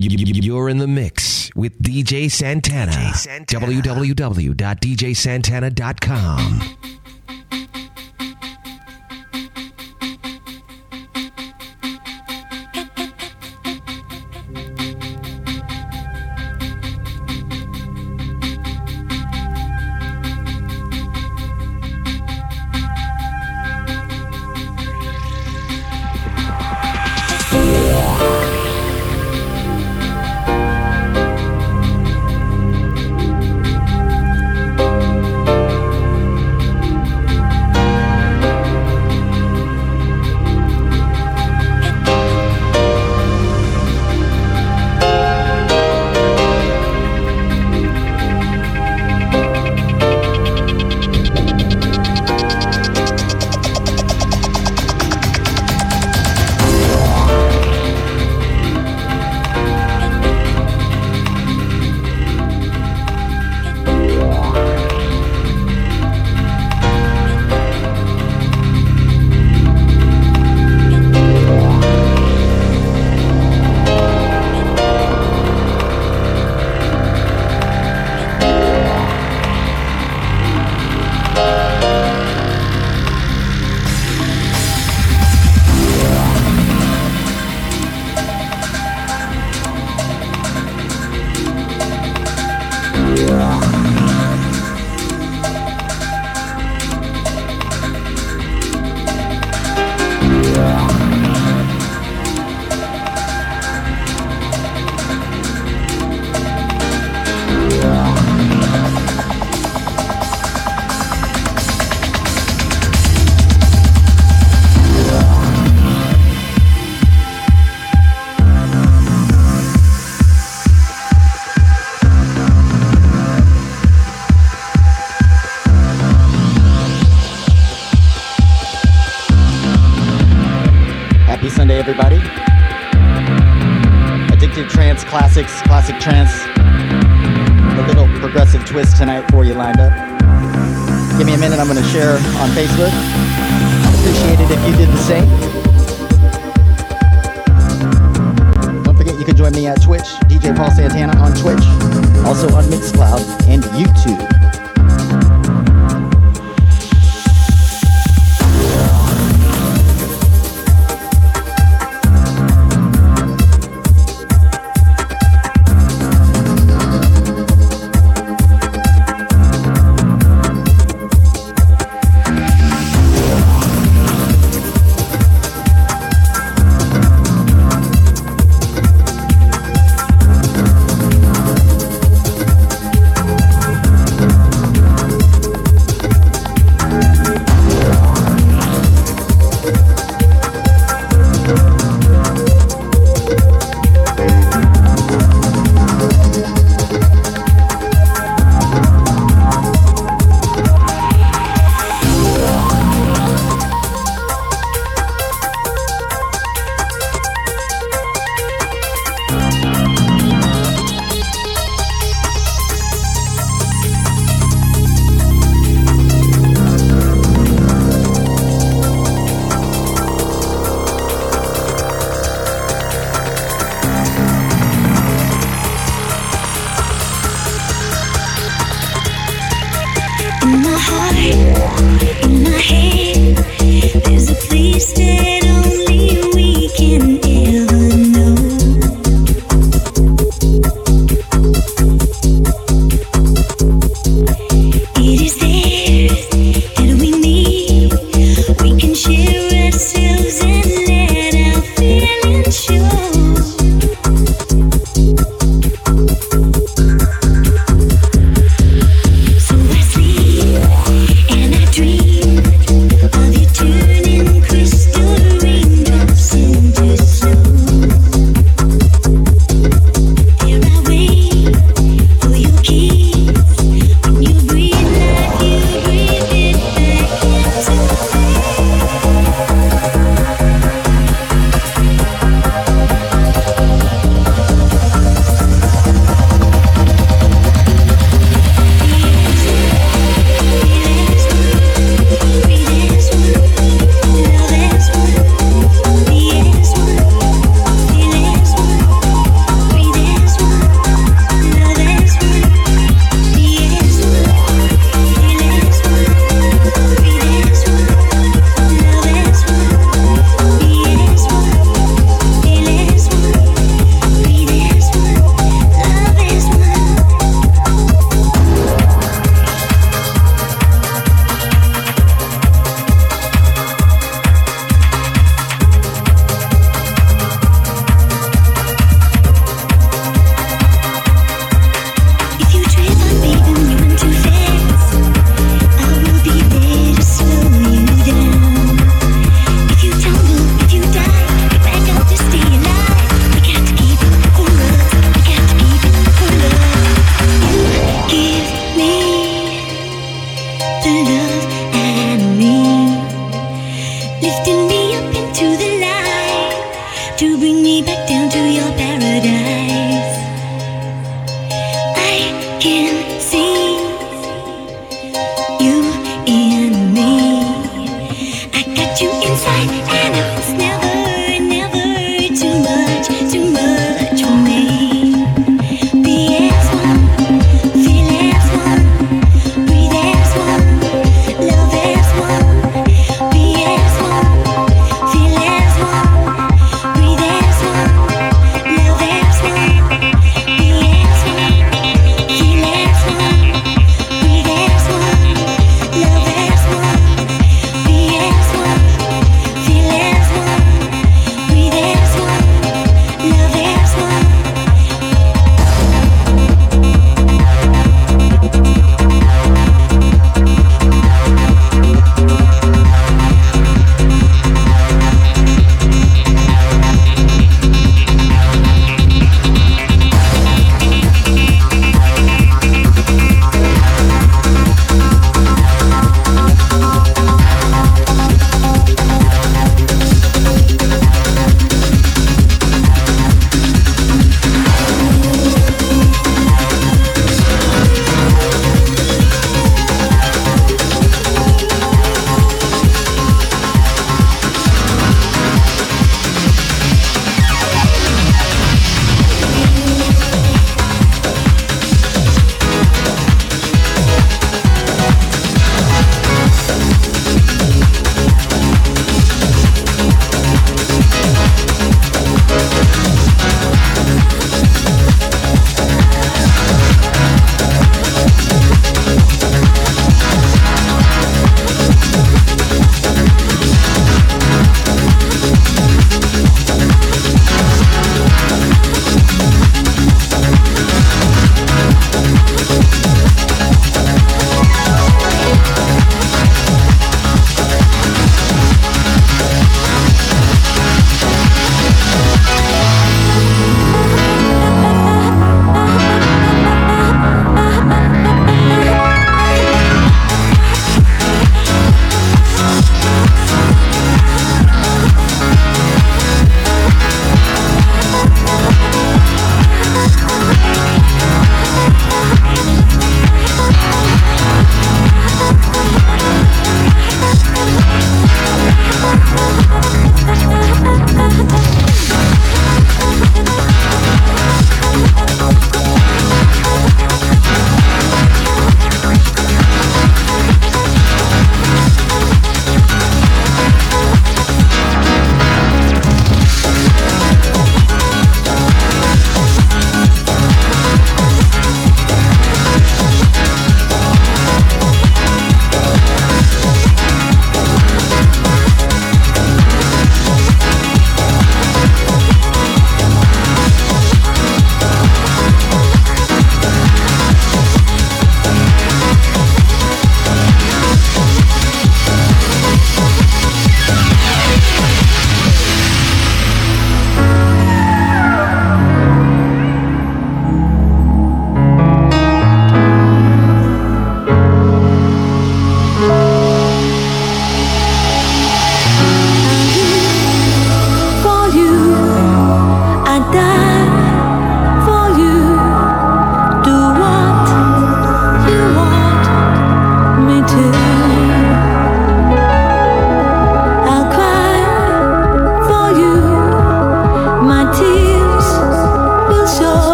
You're in the mix with DJ Santana. DJ Santana. www.djsantana.com. please don't leave.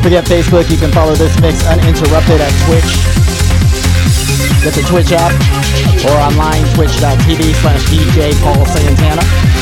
Don't forget Facebook. You can follow this mix uninterrupted at Twitch. Get the Twitch app or online twitch.tv slash DJ Paul Santana.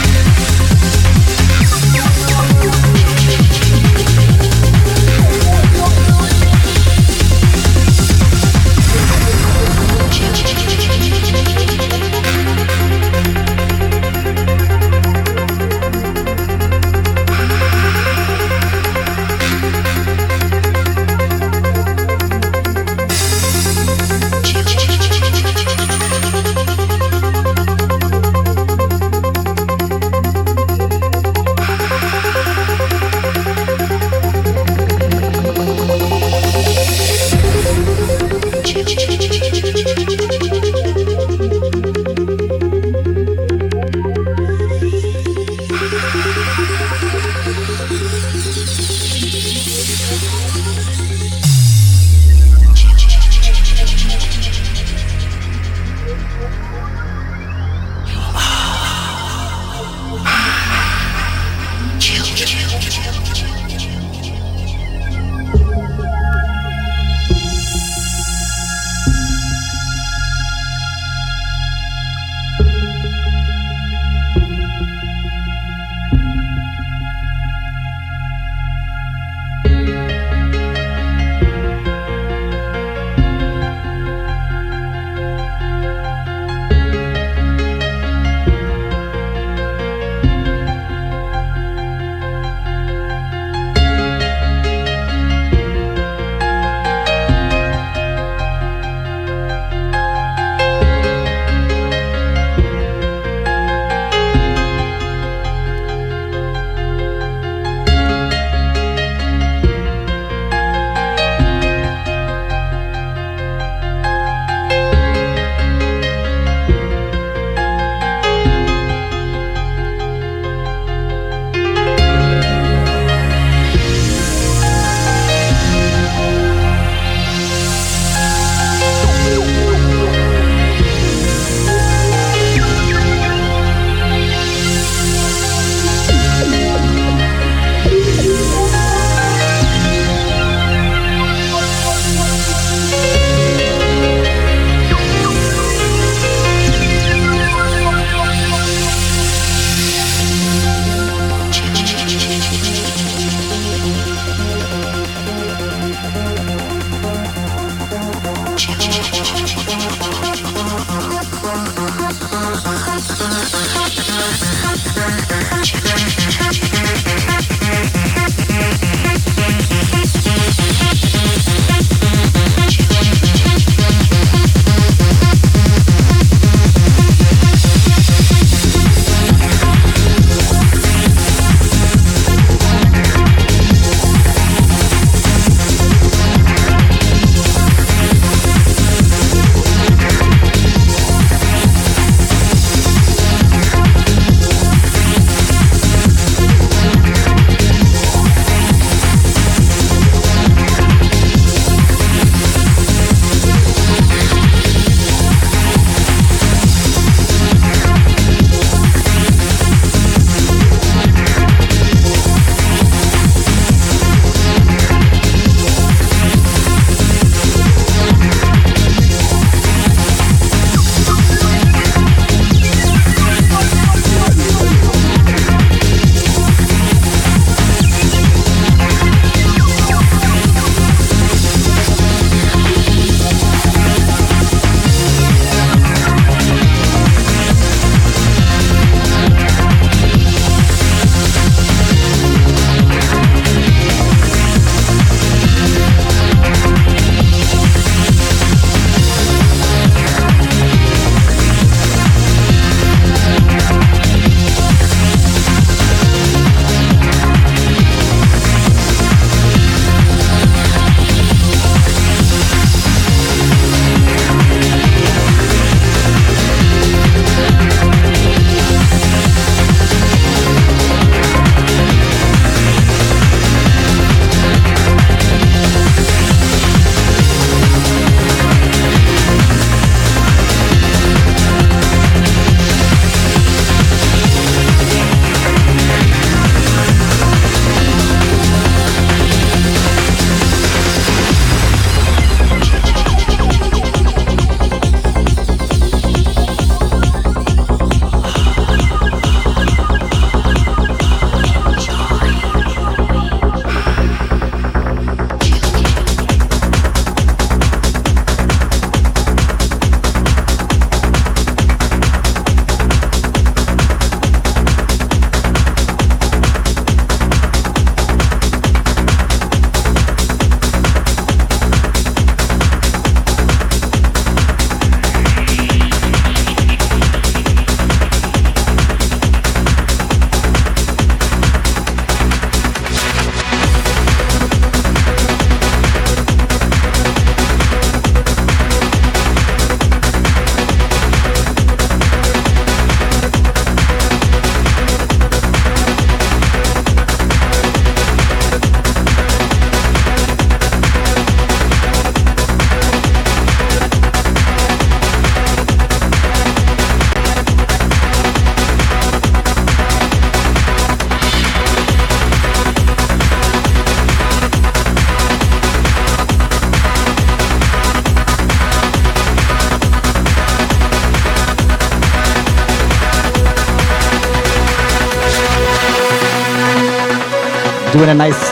A nice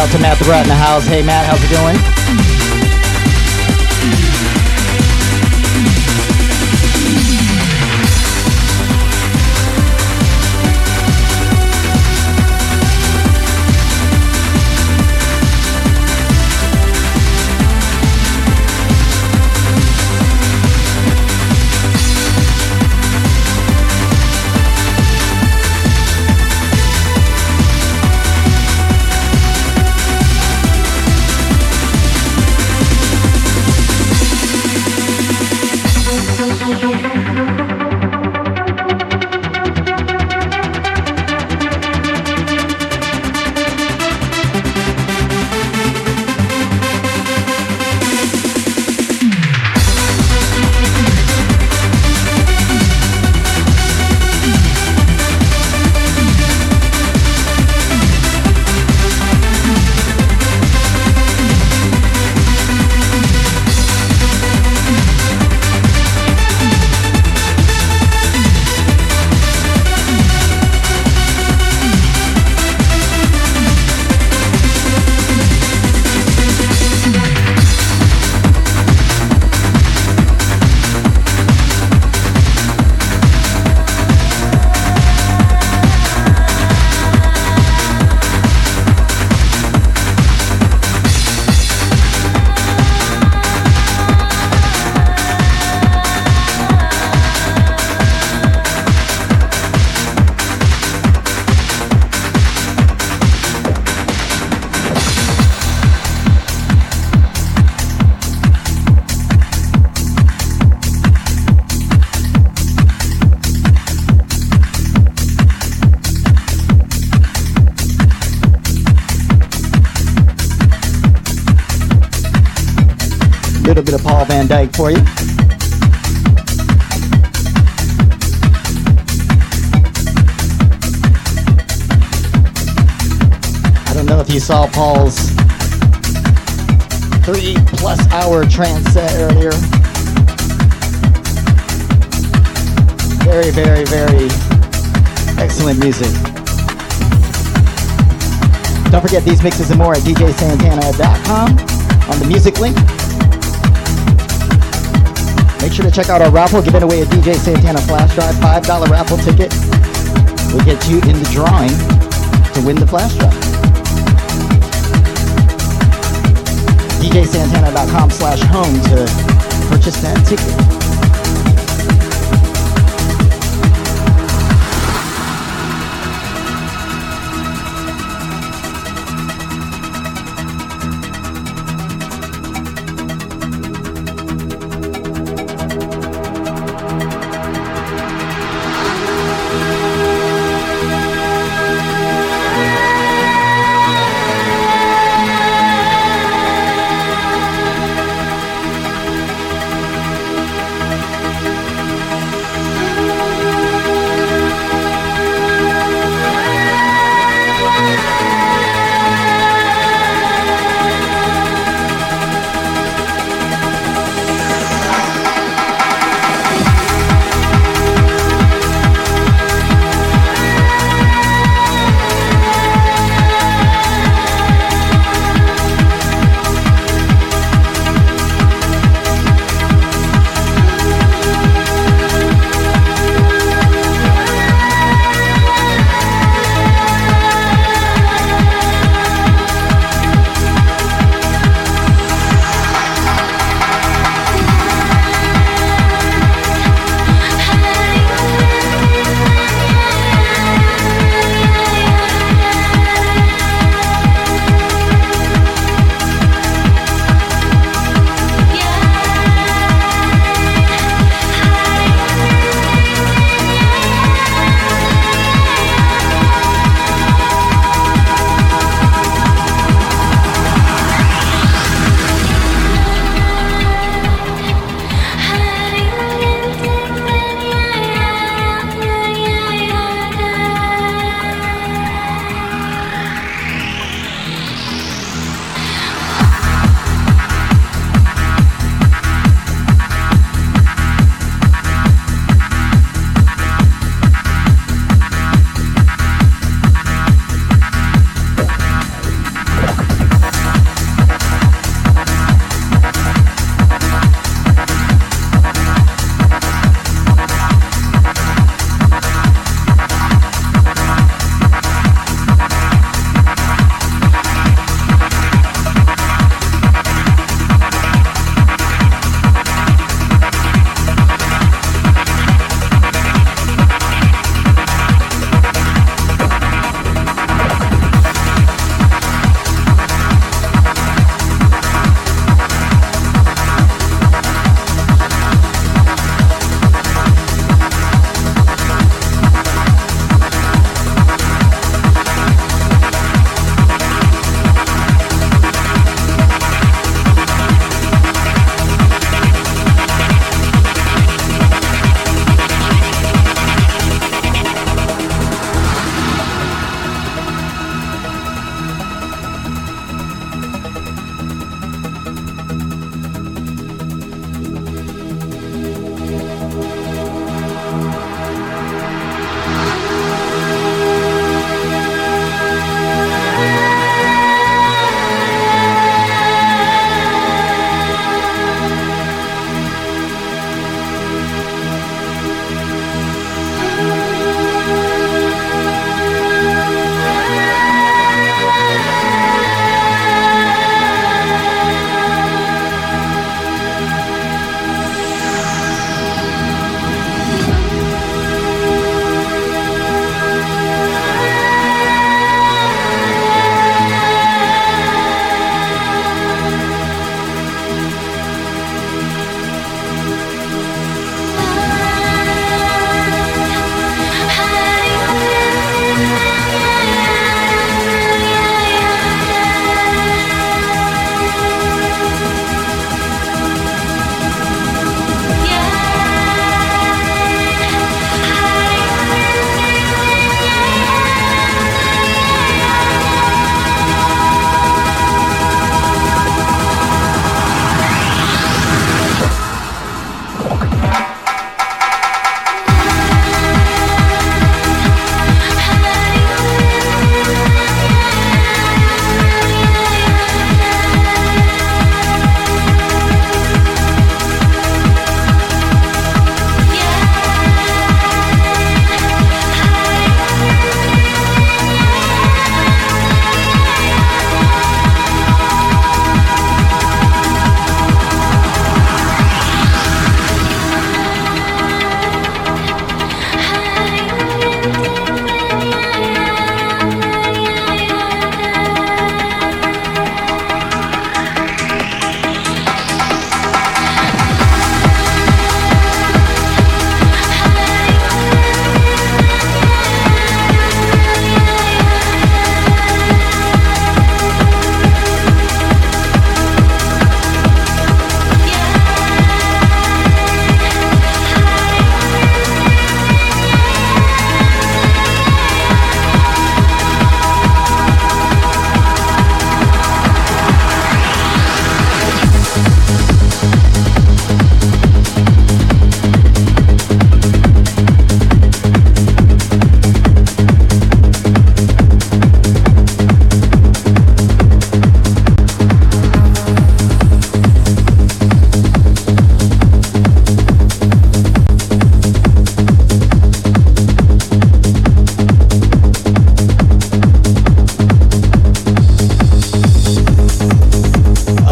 Out to Matt the Rat in the house. Hey Matt, how's it going? These mixes and more at djsantana.com on the music link. Make sure to check out our raffle giving away a DJ Santana flash drive, $5 raffle ticket. We'll get you in the drawing to win the flash drive. DJSantana.com slash home to purchase that ticket.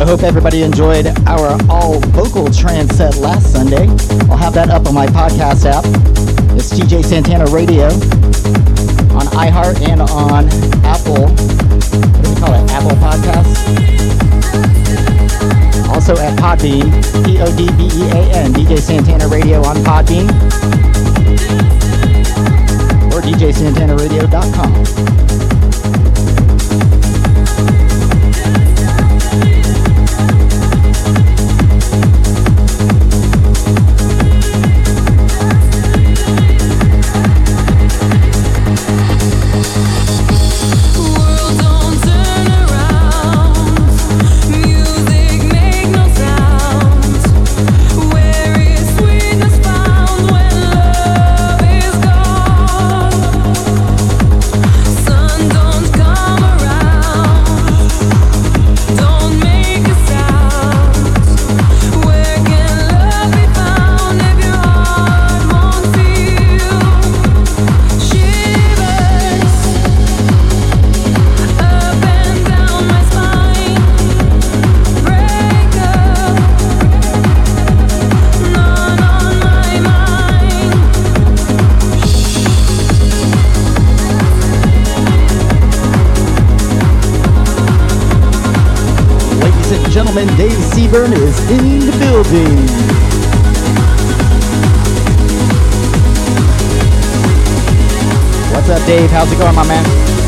Hope everybody enjoyed our all vocal trance set last Sunday. I'll have that up on my podcast app. It's DJ Santana Radio on iHeart and on Apple. What do we call it? Apple Podcasts. Also at Podbean, P-O-D-B-E-A-N, DJ Santana Radio on Podbean or DJSantanaRadio.com. Dave? How's it going, my man?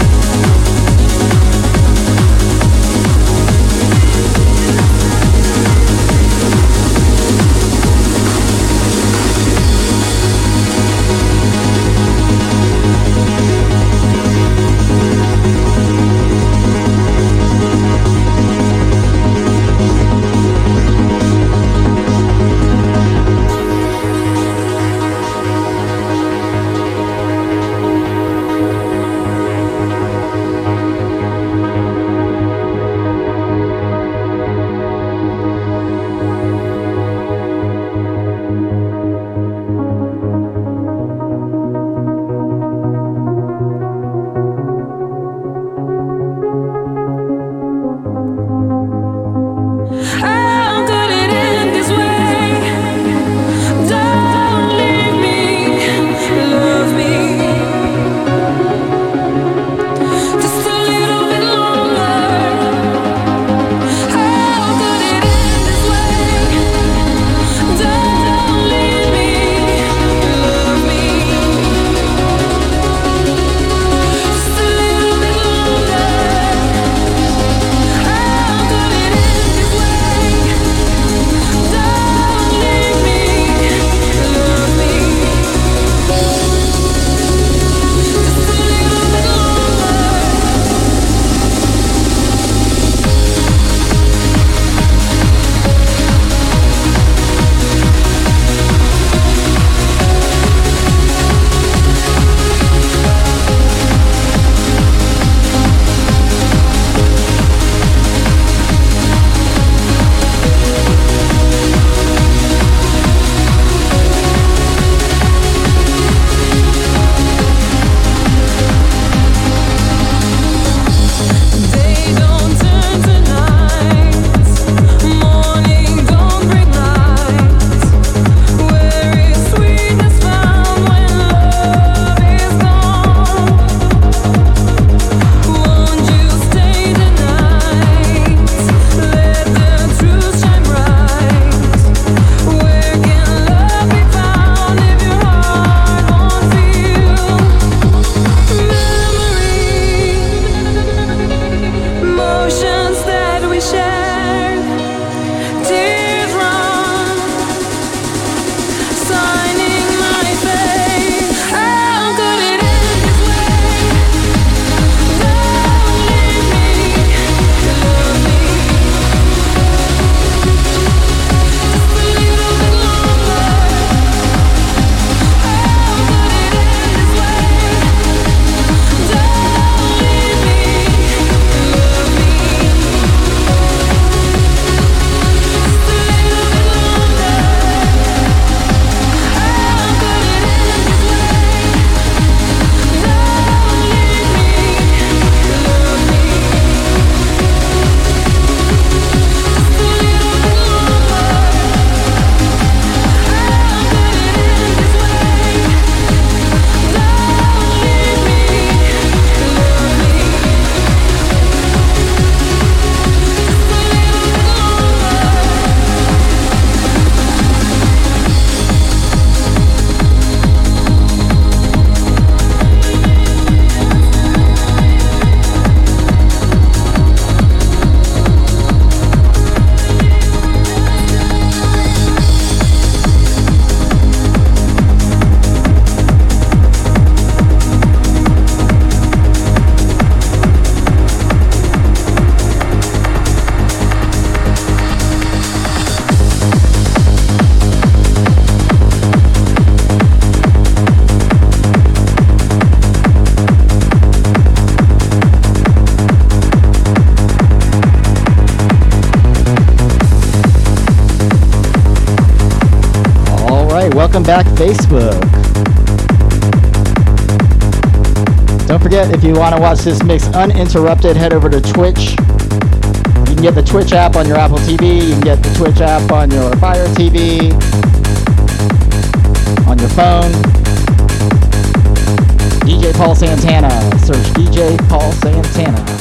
Facebook. Don't forget, if you want to watch this mix uninterrupted, head over to Twitch. You can get the Twitch app on your Apple TV. You can get the Twitch app on your Fire TV, on your phone. DJ Paul Santana. Search DJ Paul Santana.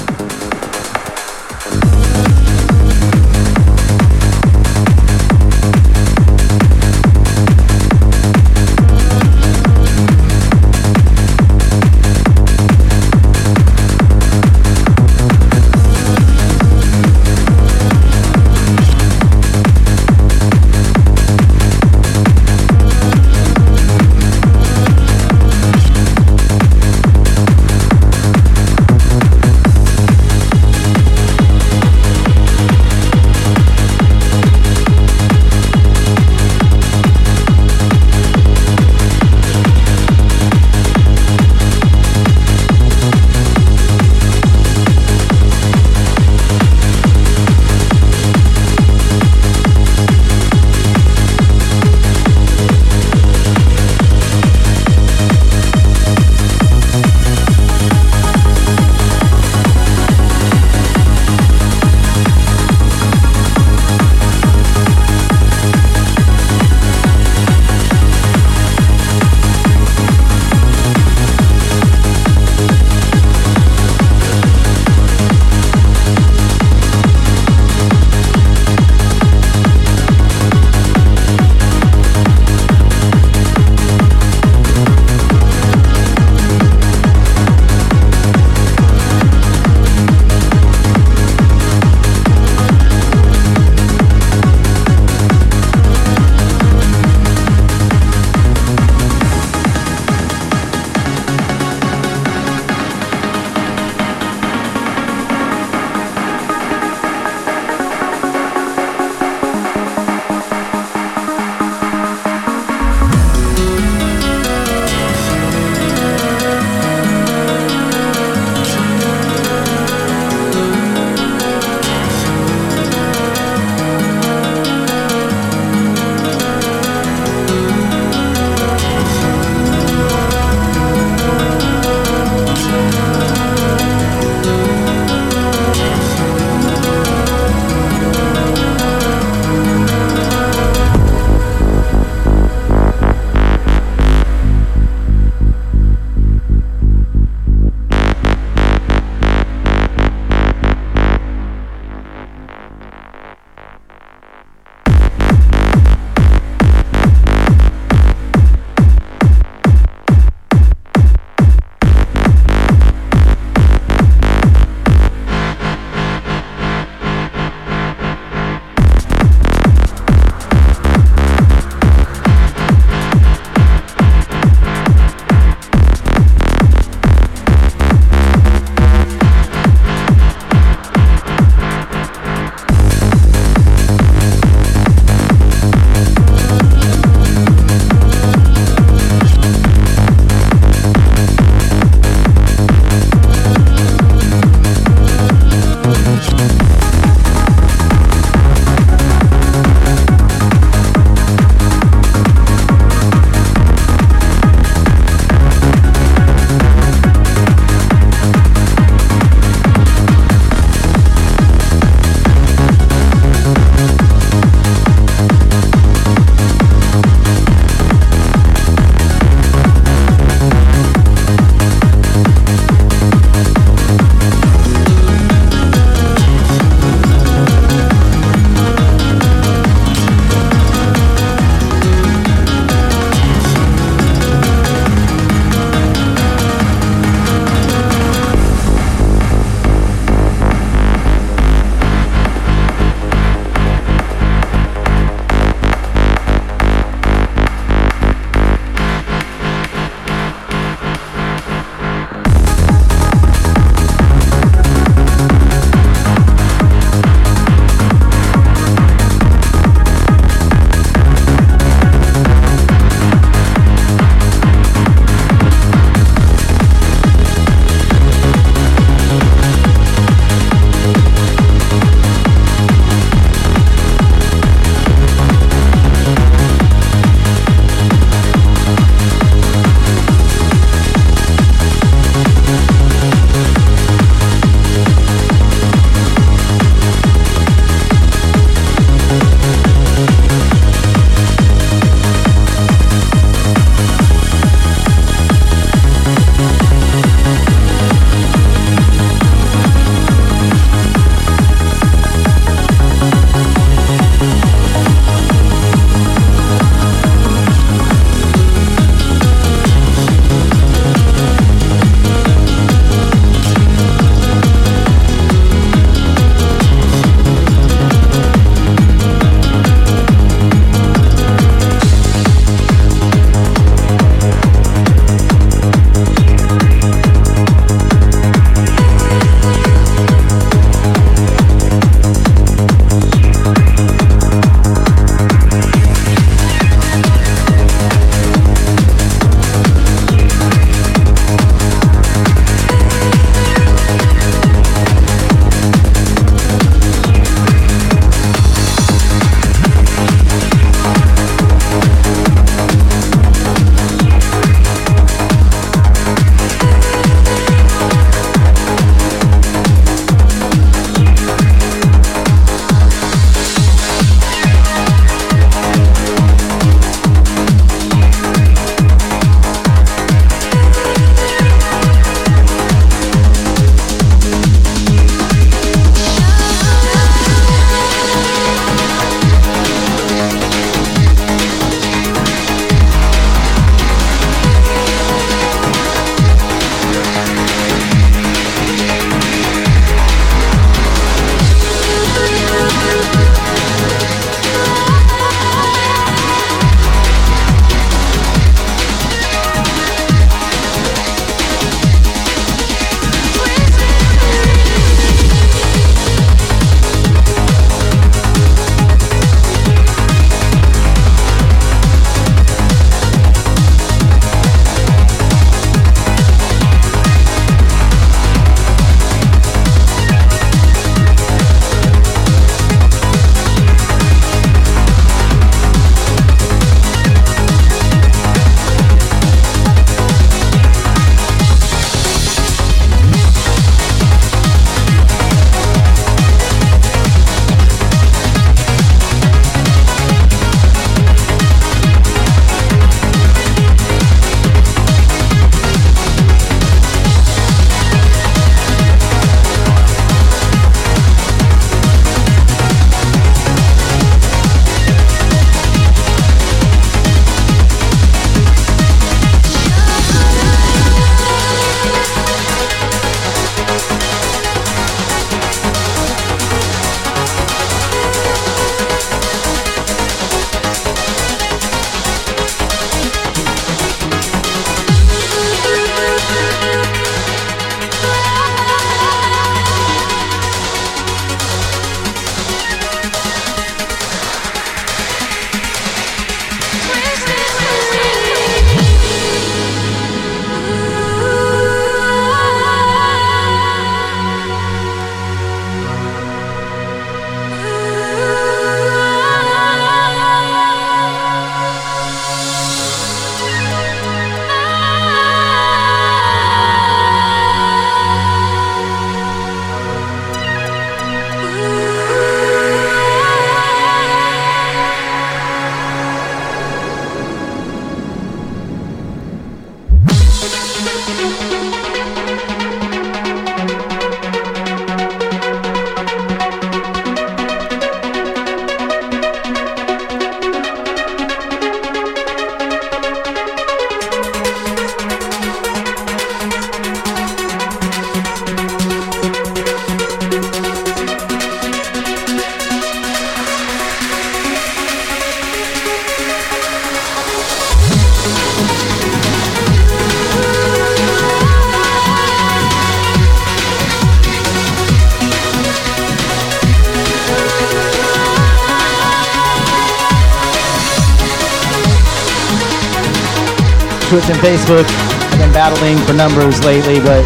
Twitch and Facebook. I've been battling for numbers lately, but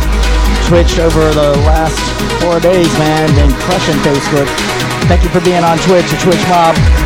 Twitch over the last four days, man, been crushing Facebook. Thank you for being on Twitch, the Twitch Mob.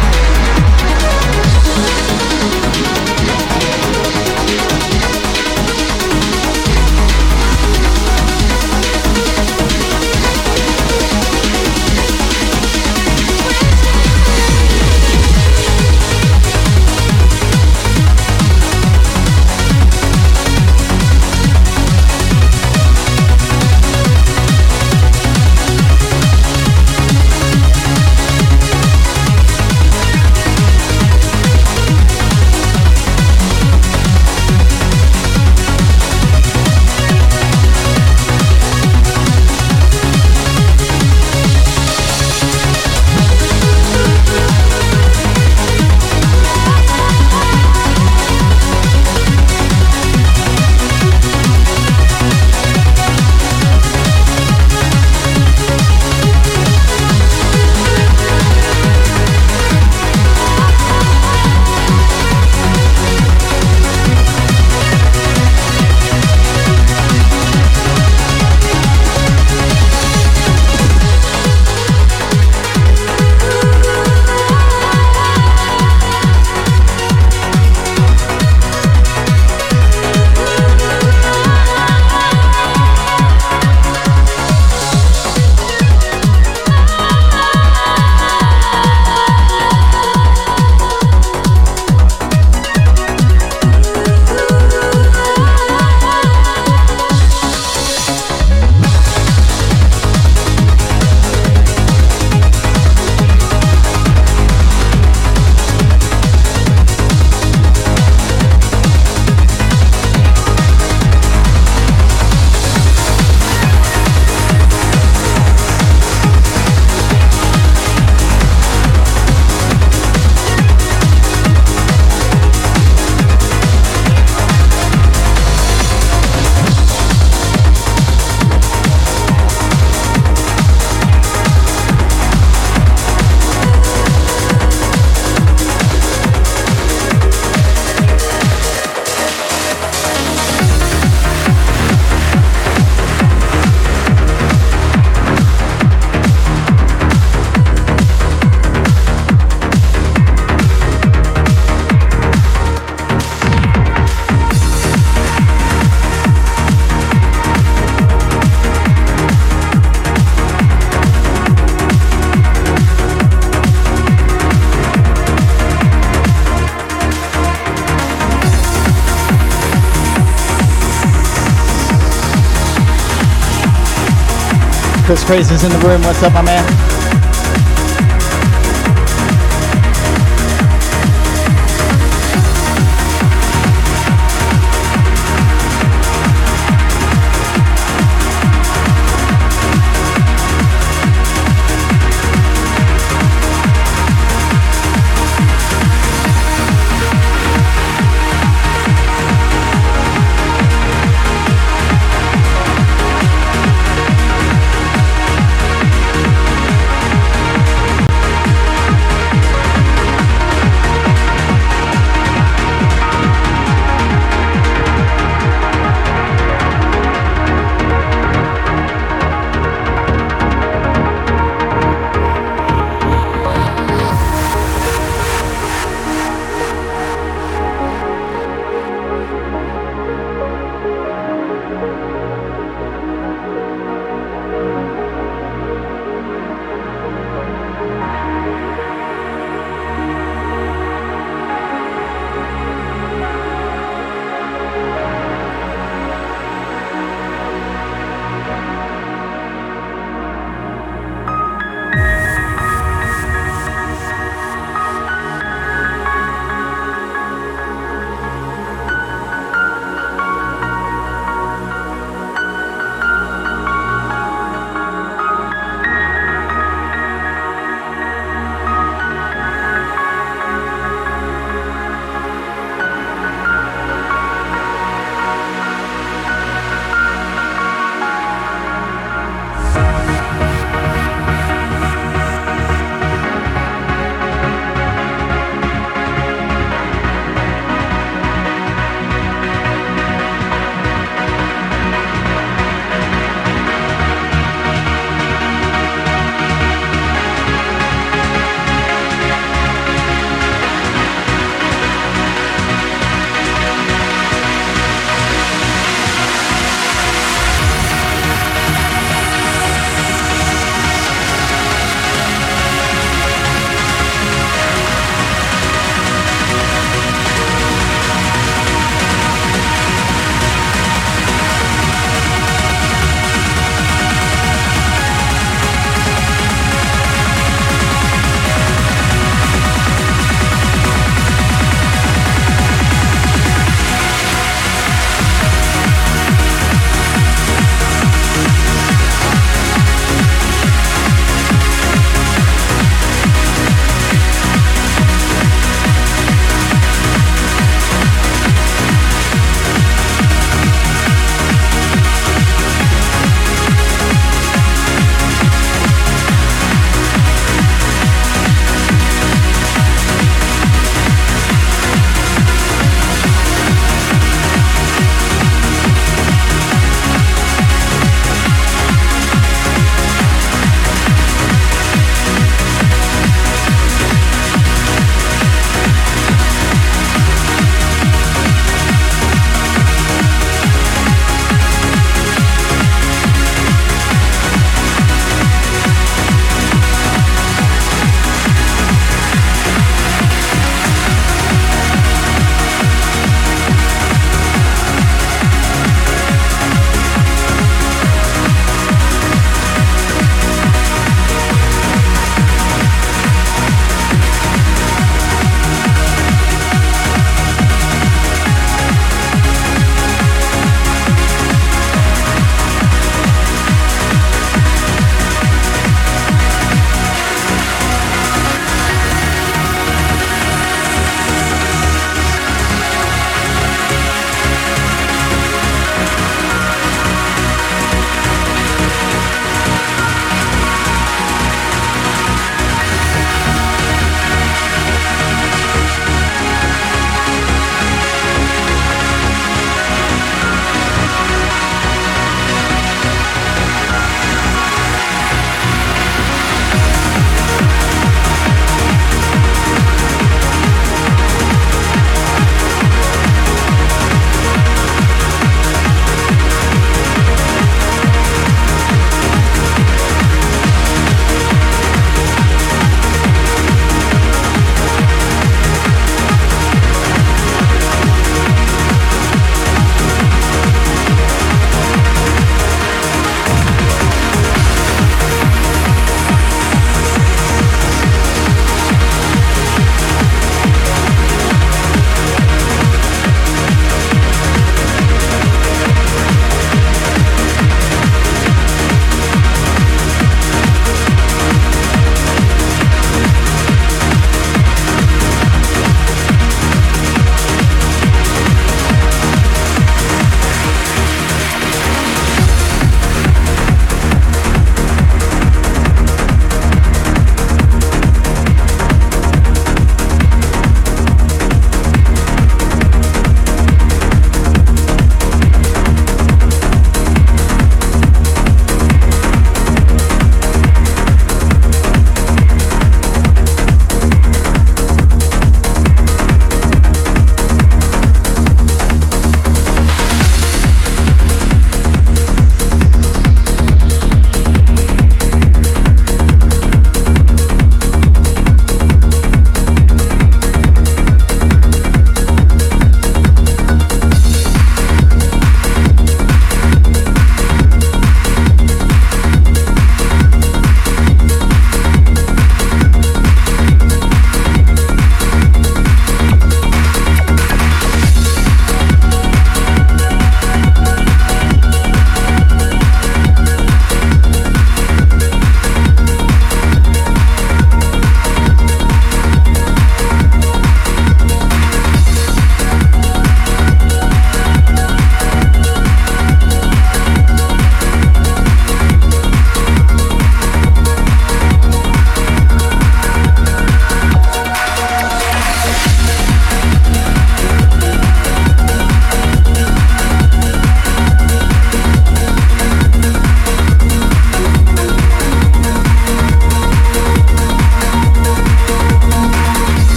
Chris in the room. What's up, my man?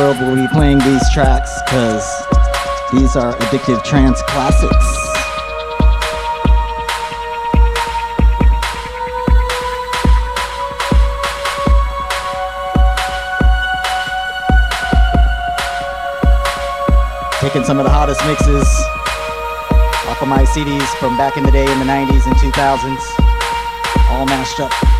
World will be playing these tracks because these are addictive trance classics. Taking some of the hottest mixes off of my CDs from back in the day in the 90s and 2000s, all mashed up.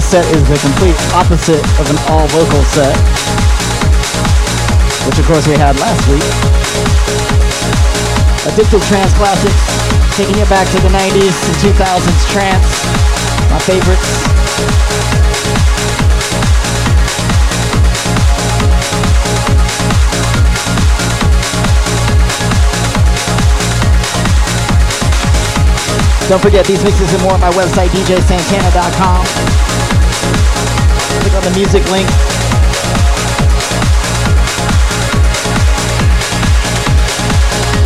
This set is the complete opposite of an all vocal set, which of course we had last week. Addictive Trance Classics, taking it back to the 90s and 2000s trance, my favorites. Don't forget these mixes and more on my website, djsantana.com. Click on the music link.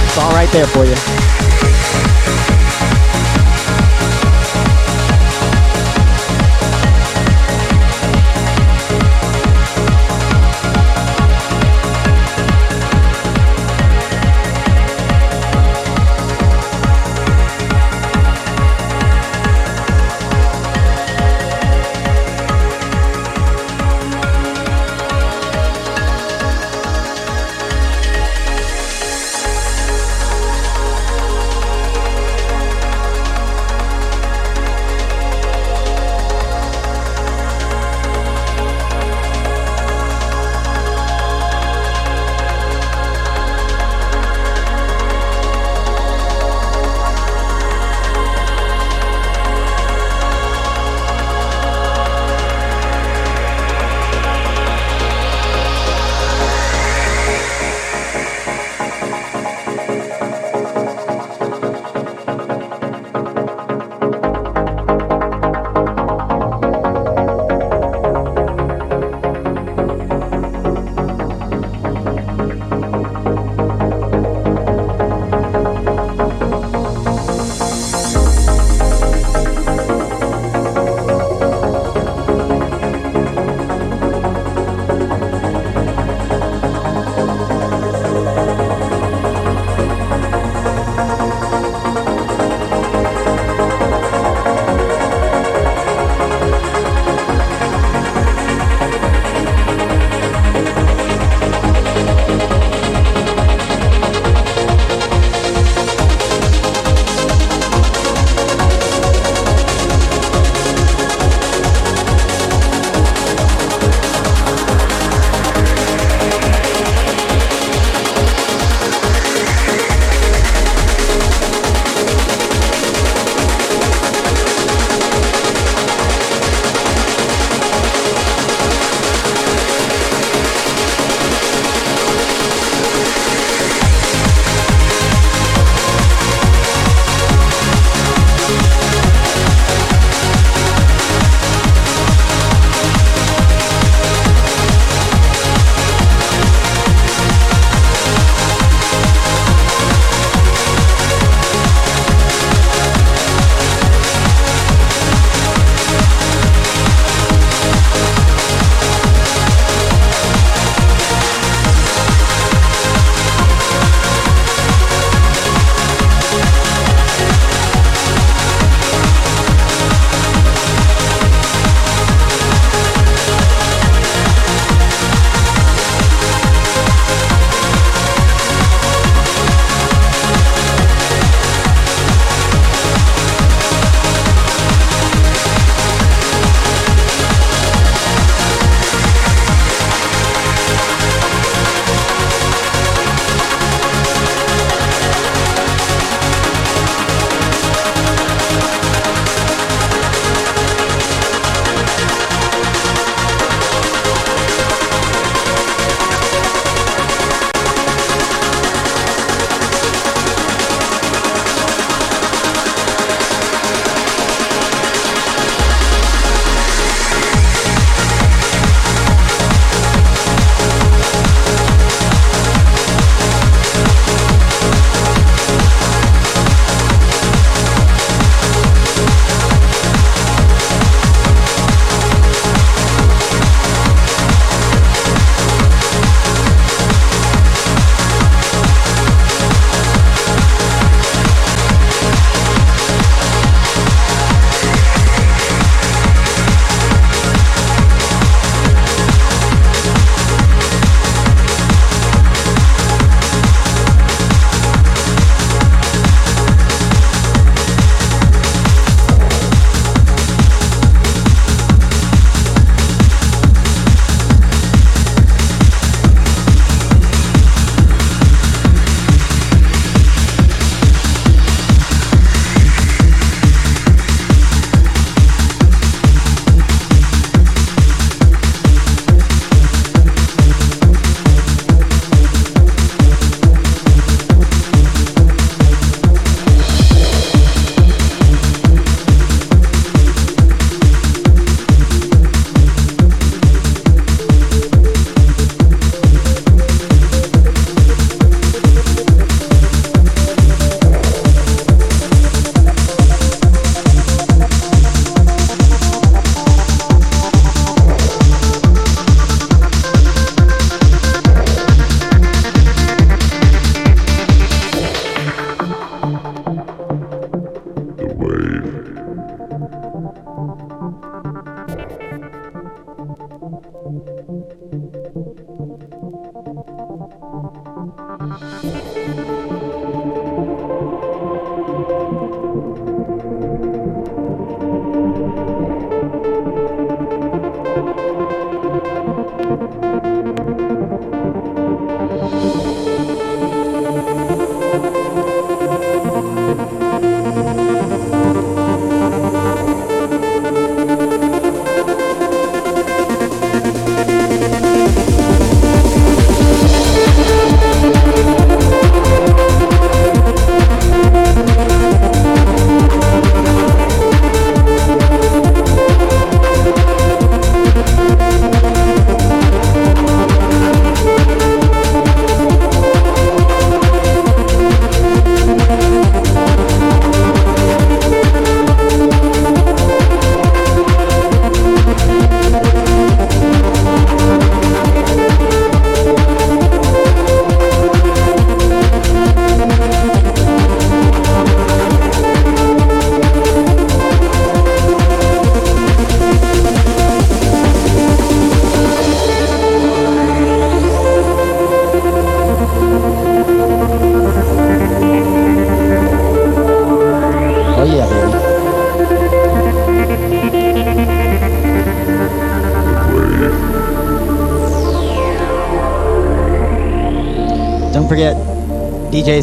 It's all right there for you.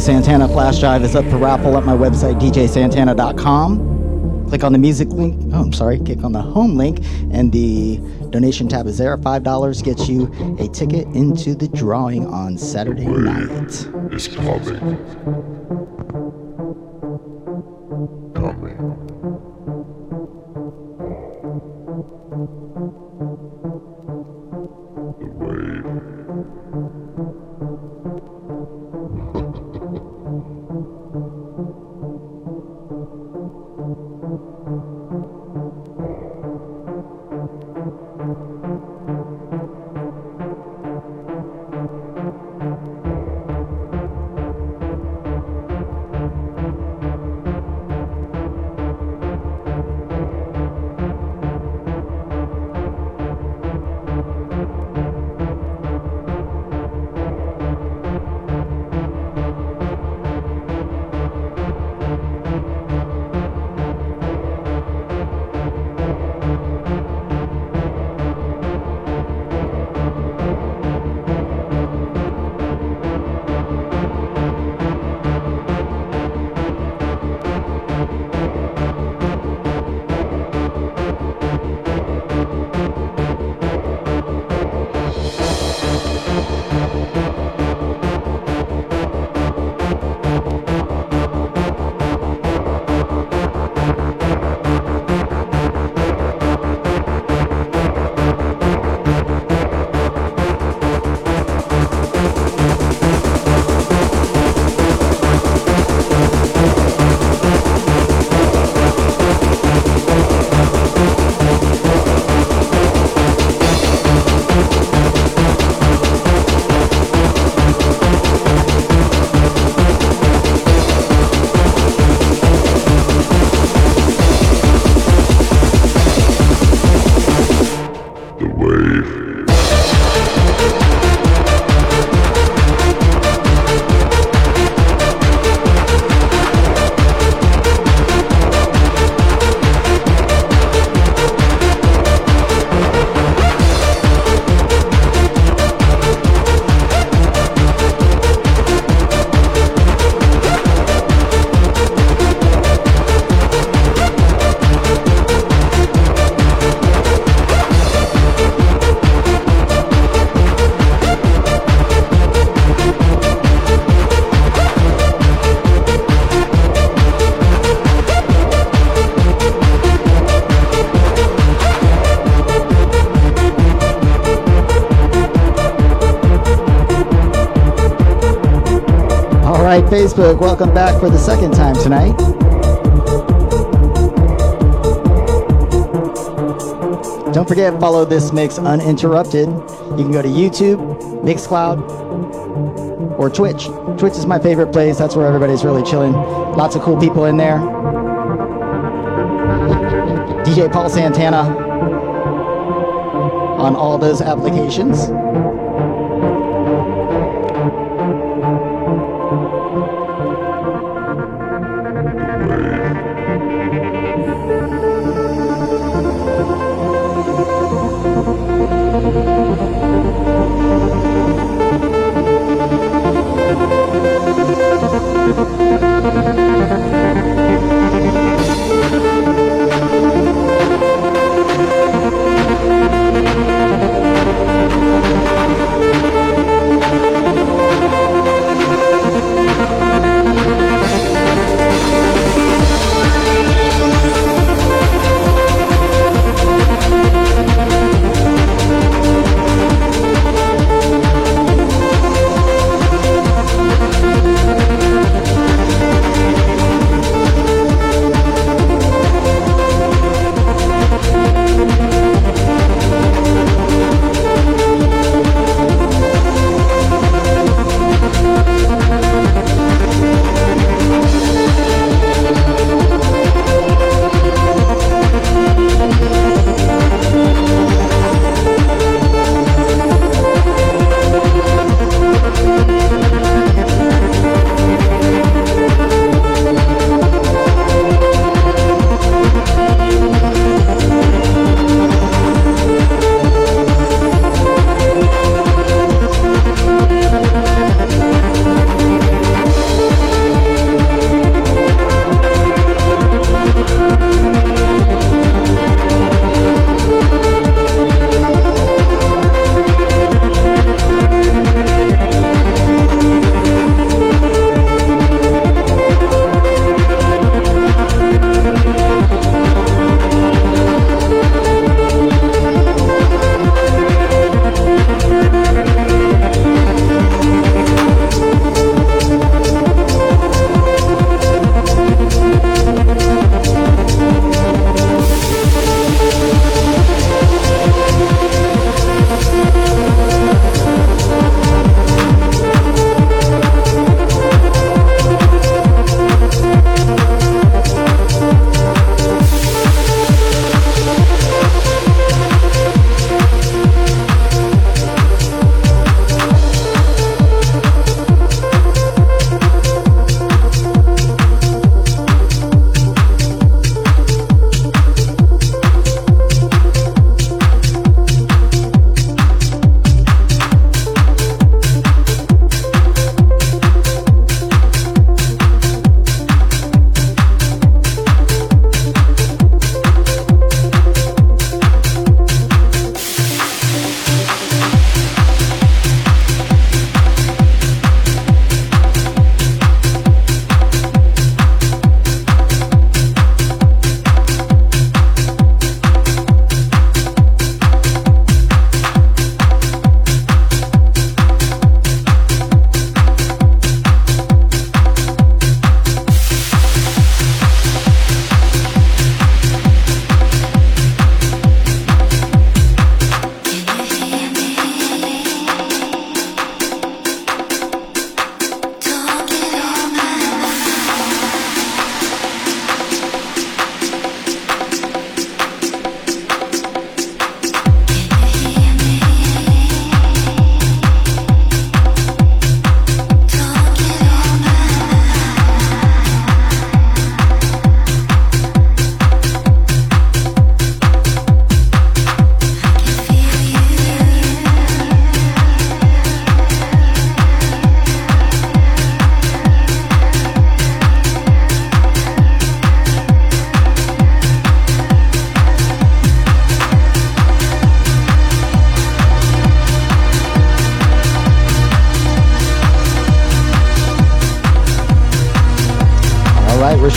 Santana flash drive is up for raffle at my website, djsantana.com. Click on the music link. Oh, I'm sorry. Click on the home link, and the donation tab is there. Five dollars gets you a ticket into the drawing on Saturday night. coming. Coming. Right, Facebook, welcome back for the second time tonight. Don't forget, follow this mix uninterrupted. You can go to YouTube, Mixcloud, or Twitch. Twitch is my favorite place. That's where everybody's really chilling. Lots of cool people in there. DJ Paul Santana on all those applications.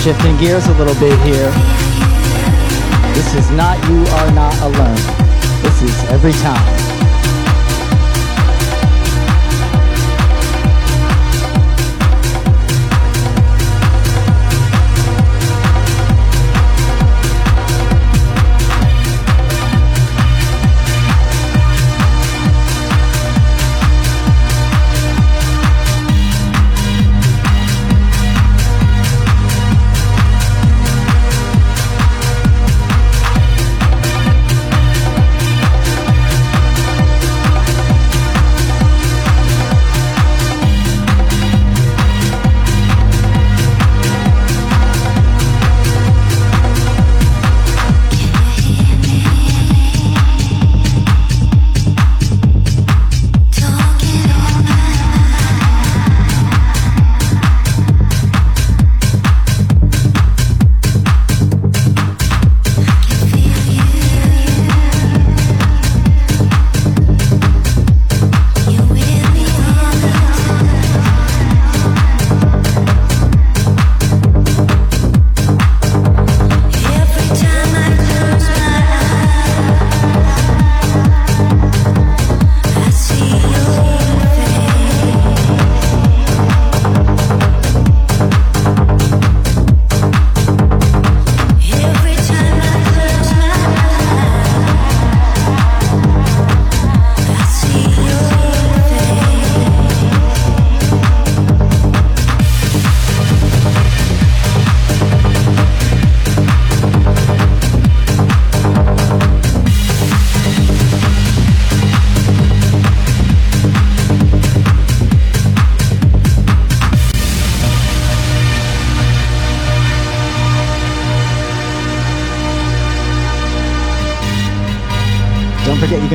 Shifting gears a little bit here. This is not You Are Not Alone. This is Every Time.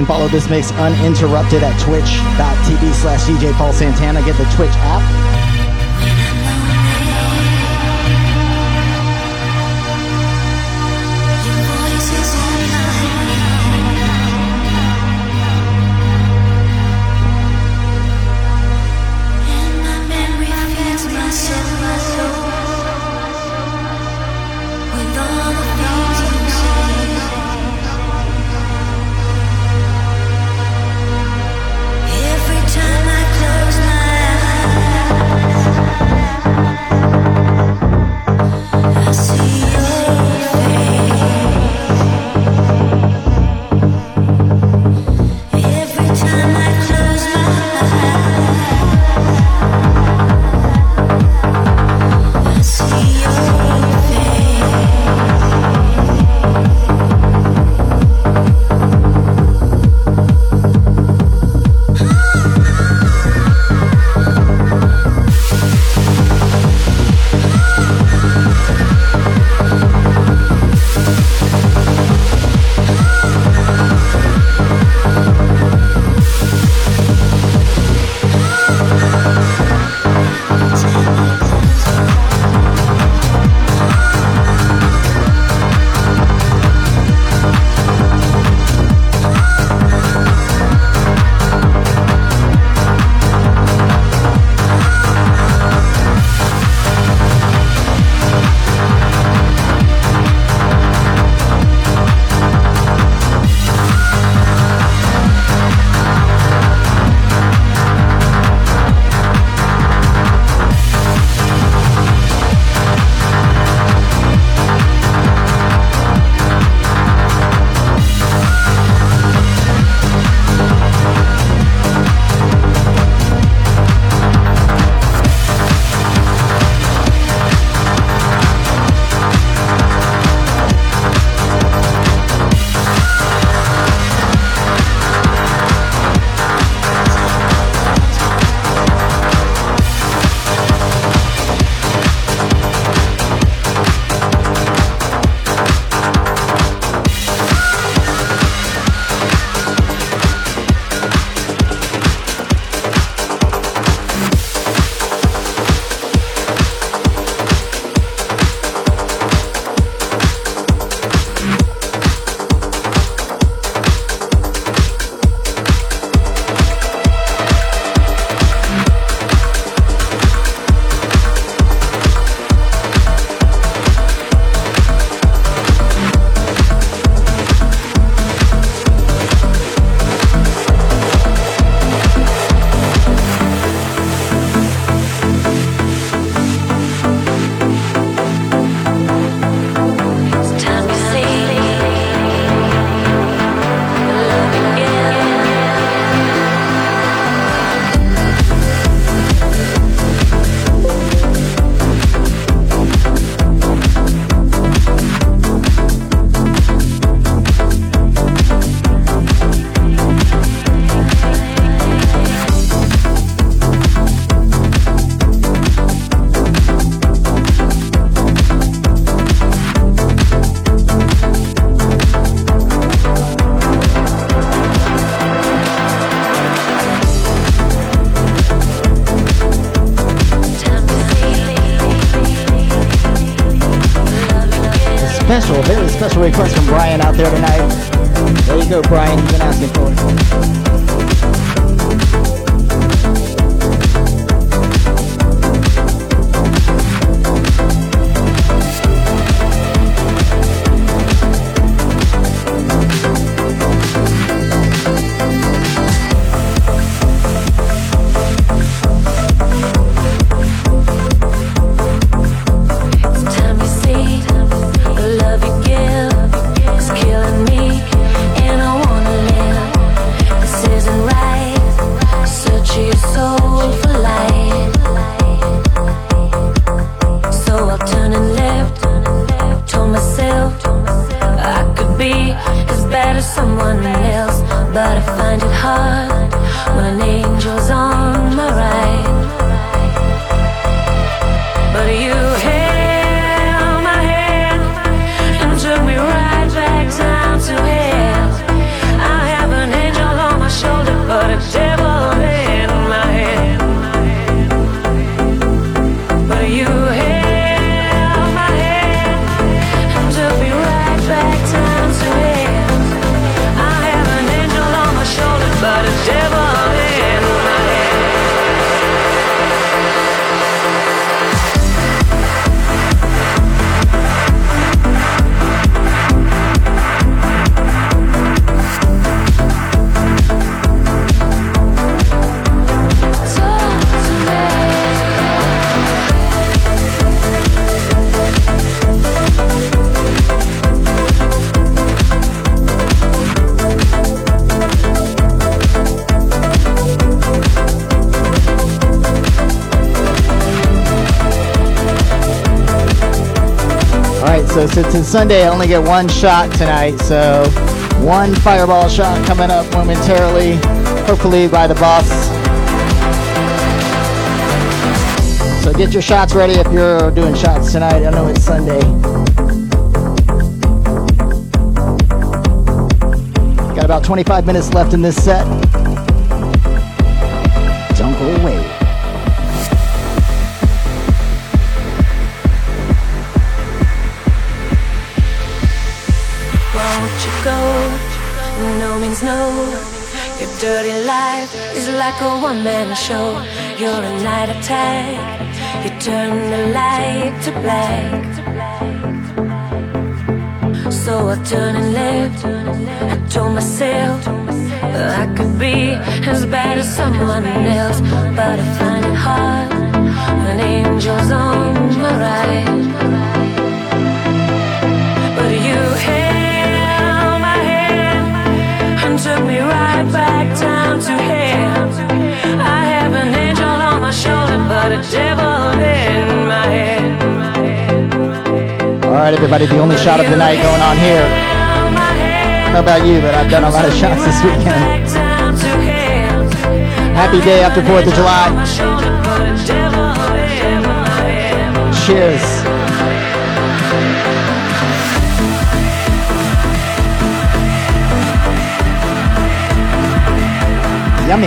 Follow this mix uninterrupted at twitch.tv slash DJ Paul Santana. Get the Twitch app. Sunday, I only get one shot tonight. So one fireball shot coming up momentarily, hopefully by the boss. So get your shots ready if you're doing shots tonight. I know it's Sunday. Got about 25 minutes left in this set. No. Your dirty life is like a one-man show. You're a night attack. You turn the light to black. So I turn and left. I told myself I could be as bad as someone else, but I find it hard when angels on my right. But you to hell. I have an angel on my shoulder, but a devil in my head. All right, everybody, the only shot of the night going on here. Held my hand, How about you? But I've done a lot of shots this weekend. back down to hell. Happy day after 4th of July. shoulder, but a devil in my head. Cheers. Yummy.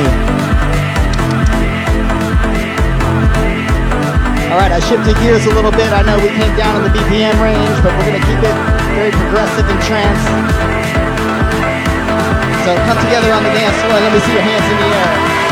All right, I shifted gears a little bit. I know we came down in the BPM range, but we're going to keep it very progressive and trance. So come together on the dance floor. Let me see your hands in the air.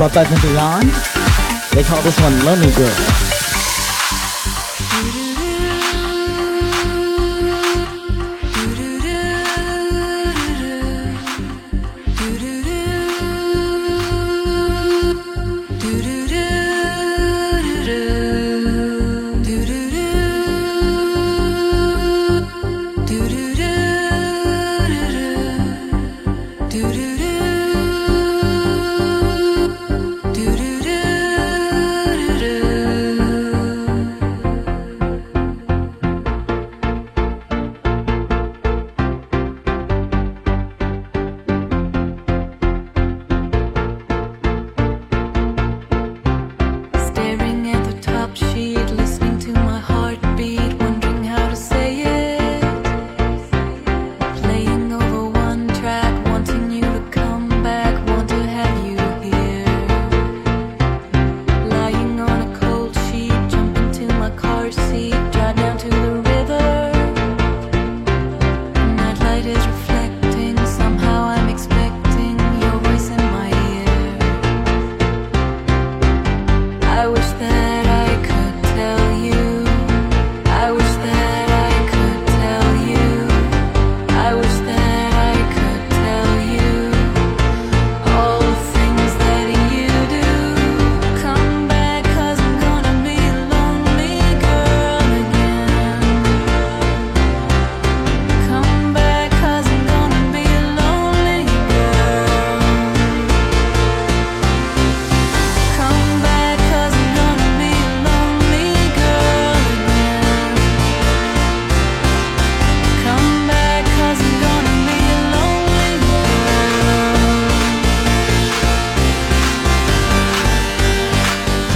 brought back into Yon. They call this one Lonely Girl.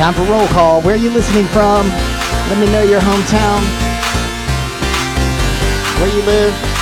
Time for roll call. Where are you listening from? Let me know your hometown, where you live,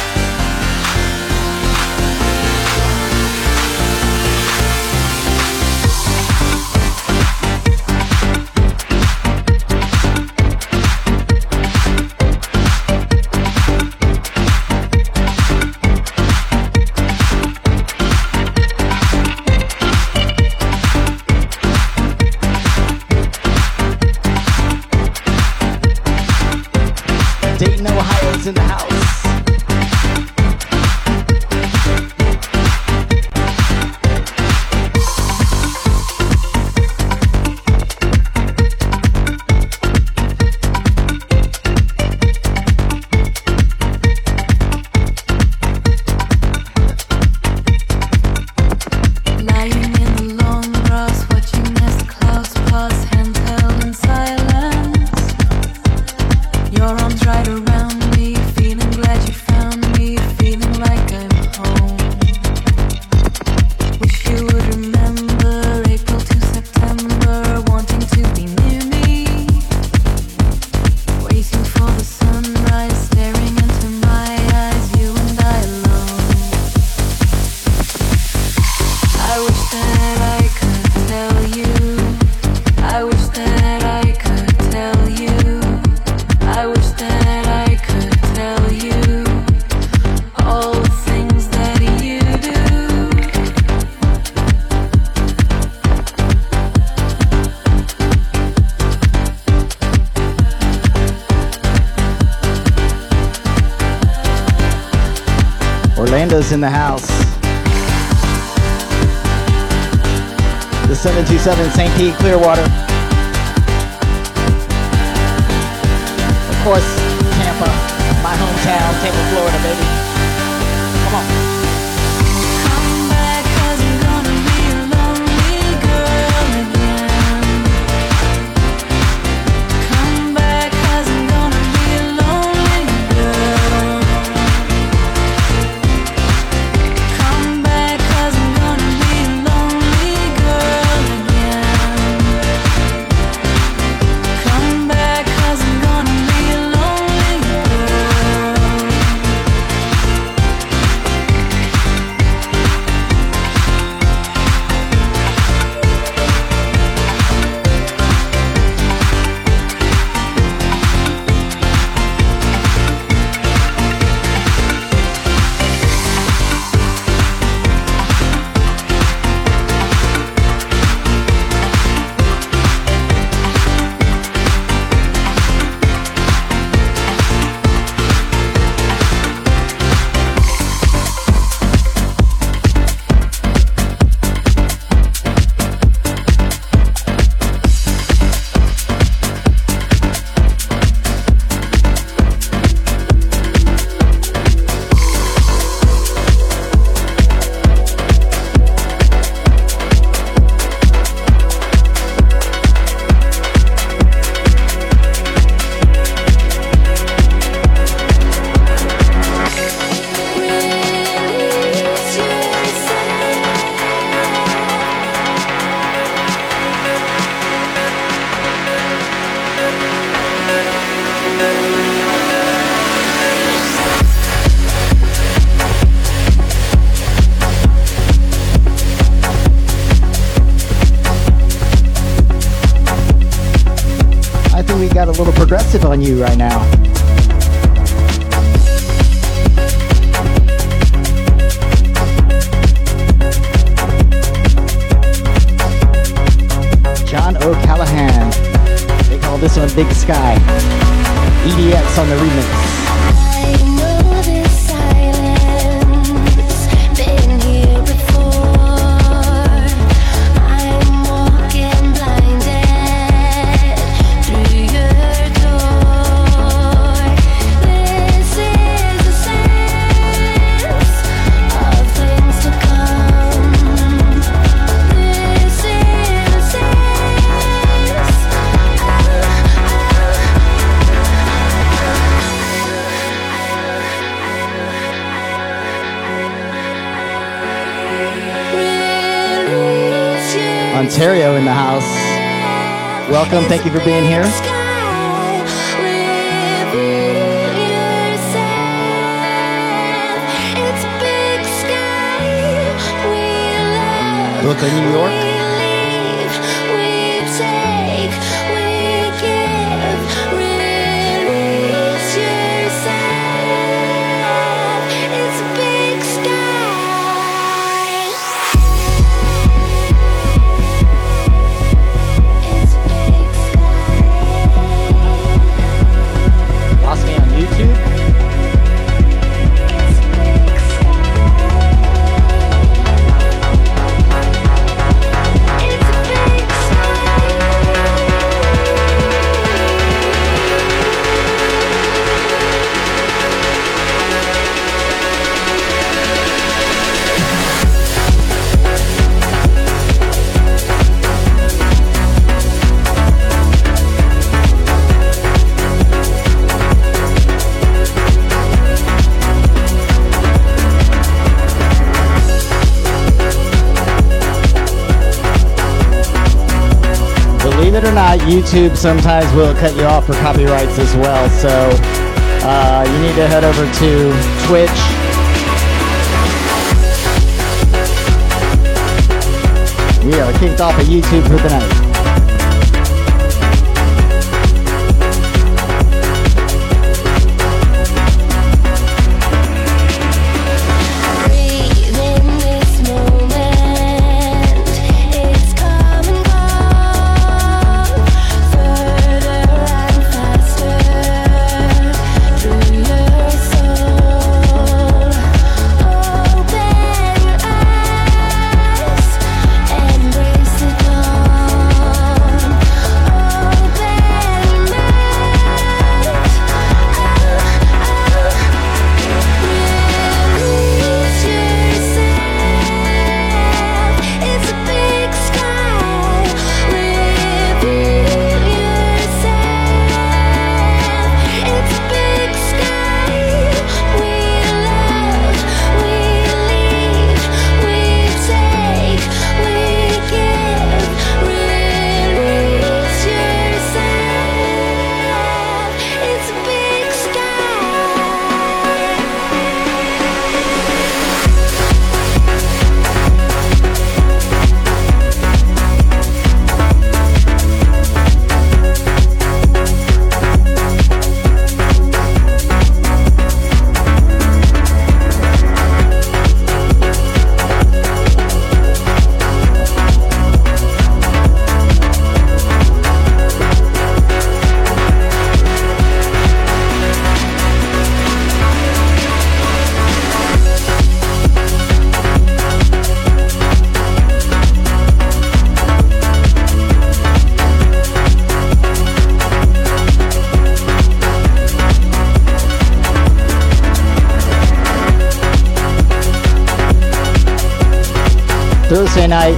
the house. The 727 St. Pete Clearwater massive on you right now. Thank you for being YouTube sometimes will cut you off for copyrights as well. So uh, you need to head over to Twitch. We are kicked off of YouTube for the night.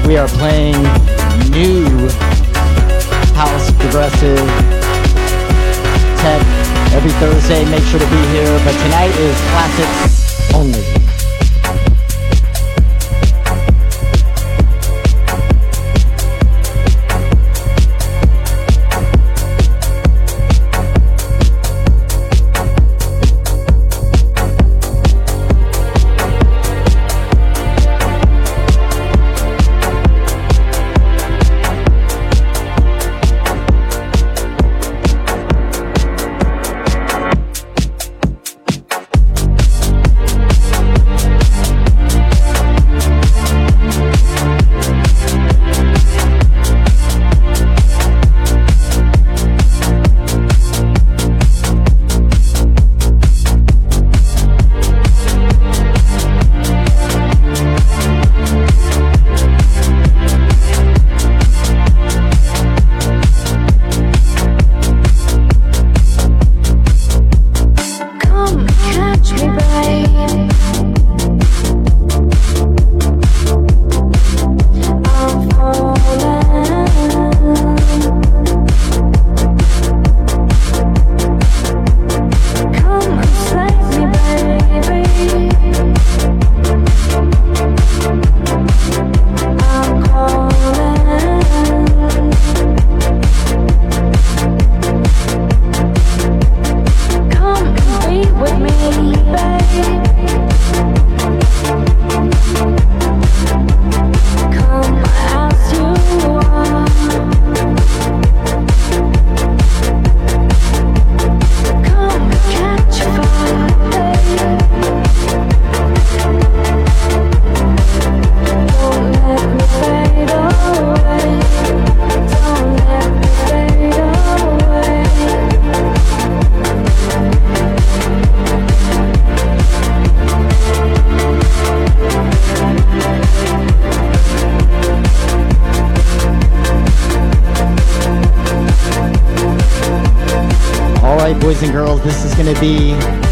We are playing. Going to be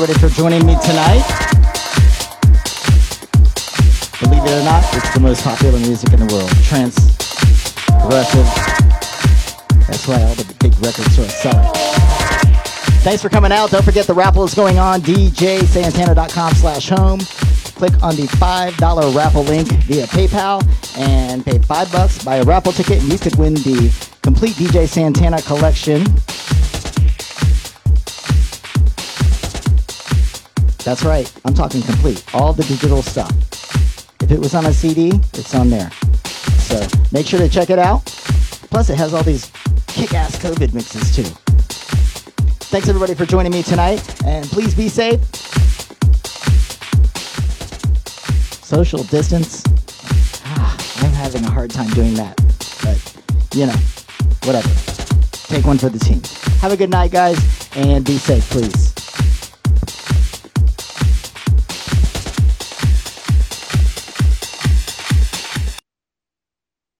everybody for joining me tonight. Believe it or not, it's the most popular music in the world. Trance, progressive. That's why all the big records are selling. Thanks for coming out. Don't forget the raffle is going on. DJSantana.com slash home. Click on the $5 raffle link via PayPal and pay five bucks, buy a raffle ticket, and you could win the complete DJ Santana collection. That's right. I'm talking complete. All the digital stuff. If it was on a CD, it's on there. So make sure to check it out. Plus, it has all these kick-ass COVID mixes too. Thanks everybody for joining me tonight, and please be safe. Social distance. Ah, I'm having a hard time doing that, but you know, whatever. Take one for the team. Have a good night, guys, and be safe, please.